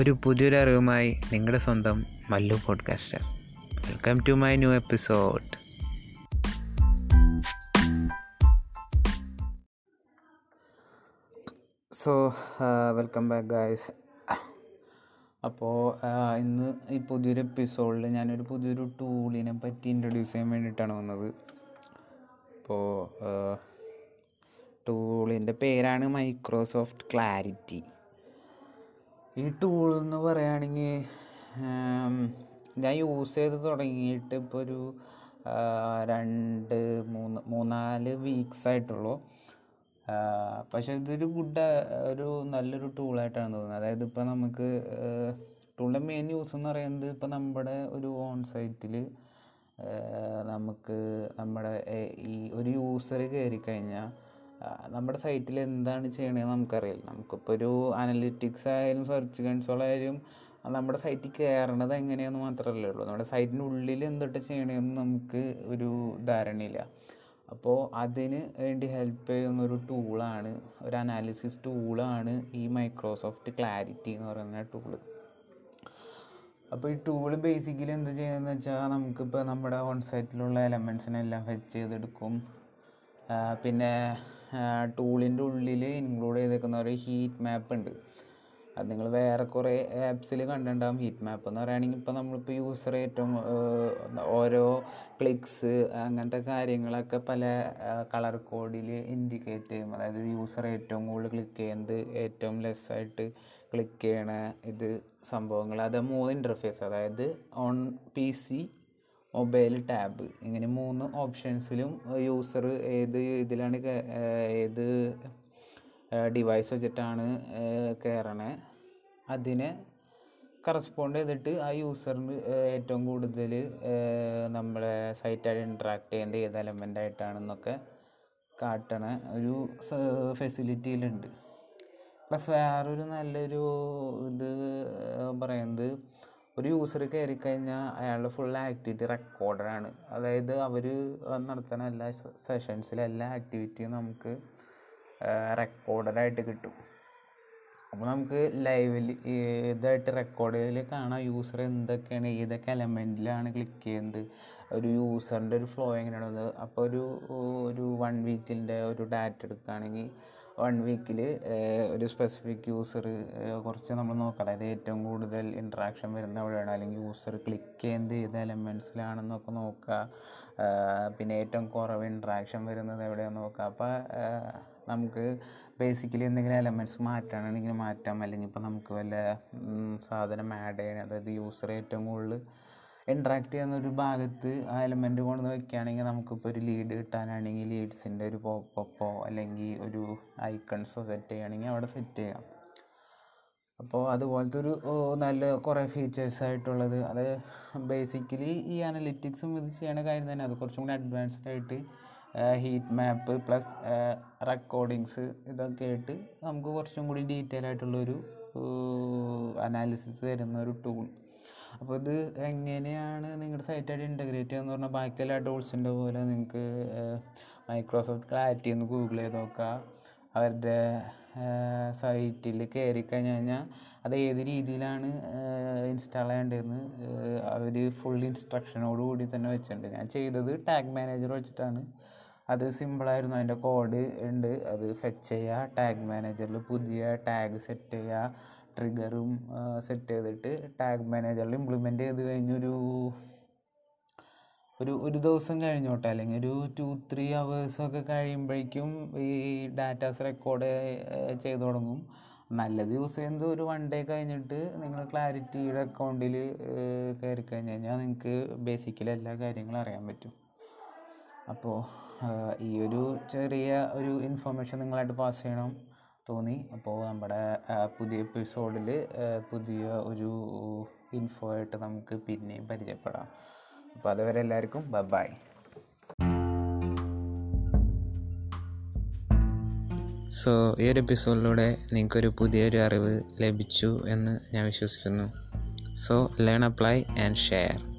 ഒരു പുതിയൊരു അറിവുമായി നിങ്ങളുടെ സ്വന്തം Mallu podcaster welcome to my new episode so welcome back guys അപ്പോൾ ഇന്ന് ഈ പുതിയൊരു എപ്പിസോഡിൽ ഞാനൊരു പുതിയൊരു ടൂളിനെ പറ്റി ഇൻട്രൊഡ്യൂസ് ചെയ്യാൻ വേണ്ടിയിട്ടാണ് വന്നത്. അപ്പോൾ ടൂളിന്റെ പേരാണ് മൈക്രോസോഫ്റ്റ് ക്ലാരിറ്റി ഈ എന്ന് പറയുകയാണെങ്കിൽ ഞാൻ യൂസ് ചെയ്ത് തുടങ്ങിയിട്ട് ഇപ്പോൾ ഒരു രണ്ട് മൂന്ന് മൂന്നാൽ വീക്സ് ആയിട്ടുള്ളൂ. പക്ഷേ ഇതൊരു ഗുഡ് ഒരു നല്ലൊരു ടൂളായിട്ടാണ് തോന്നുന്നത്. അതായത് ഇപ്പോൾ നമുക്ക് ടൂളിന്റെ മെയിൻ യൂസ് എന്ന് പറയുന്നത് ഇപ്പോൾ നമ്മുടെ ഒരു ഓൺ സൈറ്റിൽ നമുക്ക് നമ്മുടെ ഈ ഒരു യൂസർ കയറി കഴിഞ്ഞാൽ നമ്മുടെ സൈറ്റിൽ എന്താണ് ചെയ്യണതെന്ന് നമുക്കറിയില്ല. നമുക്കിപ്പോൾ ഒരു അനലിറ്റിക്സ് ആയാലും സെർച്ച് കൺസോൾ ആയാലും നമ്മുടെ സൈറ്റിൽ കയറണത് എങ്ങനെയാണെന്ന് മാത്രമല്ലേ ഉള്ളൂ. നമ്മുടെ സൈറ്റിന്റെ ഉള്ളിൽ എന്തൊട്ട് ചെയ്യണമെന്ന് നമുക്ക് ഒരു ധാരണയില്ല. അപ്പോൾ അതിന് വേണ്ടി ഹെൽപ്പ് ചെയ്യുന്ന ഒരു ടൂളാണ് ഒരു അനാലിസിസ് ടൂളാണ് ഈ മൈക്രോസോഫ്റ്റ് ക്ലാരിറ്റി എന്ന് പറയുന്ന ടൂൾ അപ്പോൾ ഈ ടൂൾ ബേസിക്കലി എന്ത് ചെയ്യുന്നതെന്ന് വെച്ചാൽ നമുക്കിപ്പോൾ നമ്മുടെ ഓൺസൈറ്റിലുള്ള എലമെൻസിനെല്ലാം ഫെച്ച് ചെയ്തെടുക്കും. പിന്നെ ടൂളിന്റെ ഉള്ളിൽ ഇൻക്ലൂഡ് ചെയ്തേക്കുന്ന ഒരു ഹീറ്റ് മാപ്പ് ഉണ്ട്. അത് നിങ്ങൾ വേറെ കുറേ ആപ്സിൽ കണ്ടിട്ടുണ്ടാകും ഹീറ്റ് മാപ്പ് എന്ന് പറയുകയാണെങ്കിൽ ഇപ്പോൾ നമ്മളിപ്പോൾ യൂസർ ഏറ്റവും ഓരോ ക്ലിക്സ് അങ്ങനത്തെ കാര്യങ്ങളൊക്കെ പല കളർ കോഡിൽ ഇൻഡിക്കേറ്റ് ചെയ്യും. അതായത് യൂസർ ഏറ്റവും കൂടുതൽ ക്ലിക്ക് ചെയ്യുന്നത് ഏറ്റവും ലെസ്സായിട്ട് ക്ലിക്ക് ചെയ്യണ ഇത് സംഭവങ്ങൾ. അത് മൂന്ന് ഇന്റർഫേസ് അതായത് on P C mobile tab. ഇങ്ങനെ മൂന്ന് ഓപ്ഷൻസിലും യൂസർ ഏത് ഇതിലാണ് ഏത് ഡിവൈസ് വെച്ചിട്ടാണ് കയറണേ അതിനെ കറസ്പോണ്ട് ചെയ്തിട്ട് ആ യൂസറിന് ഏറ്റവും കൂടുതൽ നമ്മളെ സൈറ്റായിട്ട് ഇൻട്രാക്ട് ചെയ്യുന്നത് ഏത് എലമെന്റ് ആയിട്ടാണെന്നൊക്കെ കാട്ടണ ഒരു ഫെസിലിറ്റിയിലുണ്ട് പ്ലസ് വേറൊരു നല്ലൊരു ഇത് പറയുന്നത് ഒരു യൂസർ കയറി കഴിഞ്ഞാൽ അയാളുടെ ഫുൾ ആക്ടിവിറ്റി റെക്കോർഡാണ് അതായത് അവർ നടത്തുന്ന എല്ലാ സെഷൻസിലെ എല്ലാ ആക്ടിവിറ്റിയും നമുക്ക് റെക്കോർഡായിട്ട് കിട്ടും. അപ്പോൾ നമുക്ക് ലൈവിൽ ഇതായിട്ട് റെക്കോർഡിൽ കാണാം യൂസർ എന്തൊക്കെയാണ് ഏതൊക്കെ എലമെന്റിലാണ് ക്ലിക്ക് ചെയ്യുന്നത് ഒരു യൂസറിന്റെ ഒരു ഫ്ലോ എങ്ങനെയാണത് അപ്പോൾ ഒരു ഒരു വൺ വീക്കിന്റെ ഒരു ഡാറ്റ എടുക്കുകയാണെങ്കിൽ വൺ വീക്കിൽ ഒരു സ്പെസിഫിക് യൂസർ കുറച്ച് നമ്മൾ നോക്കുക അതായത് ഏറ്റവും കൂടുതൽ ഇൻട്രാക്ഷൻ വരുന്ന എവിടെയാണ് അല്ലെങ്കിൽ യൂസർ ക്ലിക്ക് ചെയ്ത് ഏത് എലമെന്റ്സിലാണെന്നൊക്കെ നോക്കുക പിന്നെ ഏറ്റവും കുറവ് ഇൻട്രാക്ഷൻ വരുന്നത് എവിടെയാണെന്ന് നോക്കുക. അപ്പോൾ നമുക്ക് ബേസിക്കലി എന്തെങ്കിലും എലമെന്റ്സ് മാറ്റാണെങ്കിൽ മാറ്റാം. അല്ലെങ്കിൽ ഇപ്പോൾ നമുക്ക് വല്ല സാധനം ആഡ് ചെയ്യണം അതായത് യൂസർ ഏറ്റവും കൂടുതൽ ഇൻട്രാക്ട് ചെയ്യുന്ന ഒരു ഭാഗത്ത് ആ എലമെന്റ് കൊണ്ട് വയ്ക്കുകയാണെങ്കിൽ നമുക്കിപ്പോൾ ഒരു ലീഡ് കിട്ടാനാണെങ്കിൽ ലീഡ്സിന്റെ ഒരു പോപ്പോ അല്ലെങ്കിൽ ഒരു ഐക്കൺസോ സെറ്റ് ചെയ്യുകയാണെങ്കിൽ അവിടെ സെറ്റ് ചെയ്യാം. അപ്പോൾ അതുപോലത്തെ ഒരു നല്ല കുറേ ഫീച്ചേഴ്സ് ആയിട്ടുള്ളത്. അത് ബേസിക്കലി ഈ അനലിറ്റിക്സും ഇത് ചെയ്യണ കാര്യം തന്നെ. അത് കുറച്ചും കൂടി അഡ്വാൻസ്ഡ് ആയിട്ട് ഹീറ്റ് മാപ്പ് പ്ലസ് റെക്കോർഡിങ്സ് ഇതൊക്കെ ആയിട്ട് നമുക്ക് കുറച്ചും കൂടി ഡീറ്റെയിൽ ആയിട്ടുള്ളൊരു അനാലിസിസ് തരുന്ന ഒരു ടൂൾ അപ്പോൾ ഇത് എങ്ങനെയാണ് നിങ്ങളുടെ സൈറ്റായിട്ട് ഇന്റഗ്രേറ്റ് ചെയ്യുക എന്ന് പറഞ്ഞാൽ ബാക്കി എല്ലാ ടൂൾസിന്റെ പോലെ നിങ്ങൾക്ക് മൈക്രോസോഫ്റ്റ് ക്ലാരിറ്റി ഒന്ന് ഗൂഗിൾ ചെയ്ത് നോക്കുക അവരുടെ സൈറ്റിൽ കയറി കഴിഞ്ഞ് കഴിഞ്ഞാൽ അത് ഏത് രീതിയിലാണ് ഇൻസ്റ്റാൾ ചെയ്യേണ്ടതെന്ന് അവർ ഫുൾ ഇൻസ്ട്രക്ഷനോട് കൂടി തന്നെ വെച്ചിട്ടുണ്ട്. ഞാൻ ചെയ്തത് ടാഗ് മാനേജർ വെച്ചിട്ടാണ്. അത് സിമ്പിളായിരുന്നു അതിന്റെ കോഡ് ഉണ്ട്. അത് ഫെച്ച് ചെയ്യുക ടാഗ് മാനേജറിൽ പുതിയ ടാഗ് സെറ്റ് ചെയ്യുക ട്രിഗറും സെറ്റ് ചെയ്തിട്ട് ടാഗ് മാനേജറിൽ ഇംപ്ലിമെന്റ് ചെയ്ത് കഴിഞ്ഞൊരു ഒരു ഒരു ദിവസം കഴിഞ്ഞോട്ടെ അല്ലെങ്കിൽ ഒരു ടു ത്രീ ഒക്കെ കഴിയുമ്പോഴേക്കും ഈ ഡാറ്റാസ് റെക്കോർഡ് ചെയ്തു തുടങ്ങും. നല്ലത് യൂസ് ചെയ്യുന്നത് ഒരു വൺ ഡേ കഴിഞ്ഞിട്ട് നിങ്ങൾ ക്ലാരിറ്റിയുടെ അക്കൗണ്ടിൽ കയറി കഴിഞ്ഞ് കഴിഞ്ഞാൽ നിങ്ങൾക്ക് ബേസിക്കലി എല്ലാ കാര്യങ്ങളും അറിയാൻ പറ്റും. അപ്പോൾ ഈ ഒരു ചെറിയ ഒരു ഇൻഫർമേഷൻ നിങ്ങളായിട്ട് പാസ് ചെയ്യണം. തോന്നി. അപ്പോൾ നമ്മുടെ പുതിയ എപ്പിസോഡിൽ പുതിയ ഒരു ഇൻഫോ ആയിട്ട് നമുക്ക് പിന്നെയും പരിചയപ്പെടാം. അപ്പോൾ അതുവരെ എല്ലാവർക്കും ബൈ. സോ ഈ ഒരു എപ്പിസോഡിലൂടെ നിങ്ങൾക്കൊരു പുതിയൊരു അറിവ് ലഭിച്ചു എന്ന് ഞാൻ വിശ്വസിക്കുന്നു. So learn apply and share.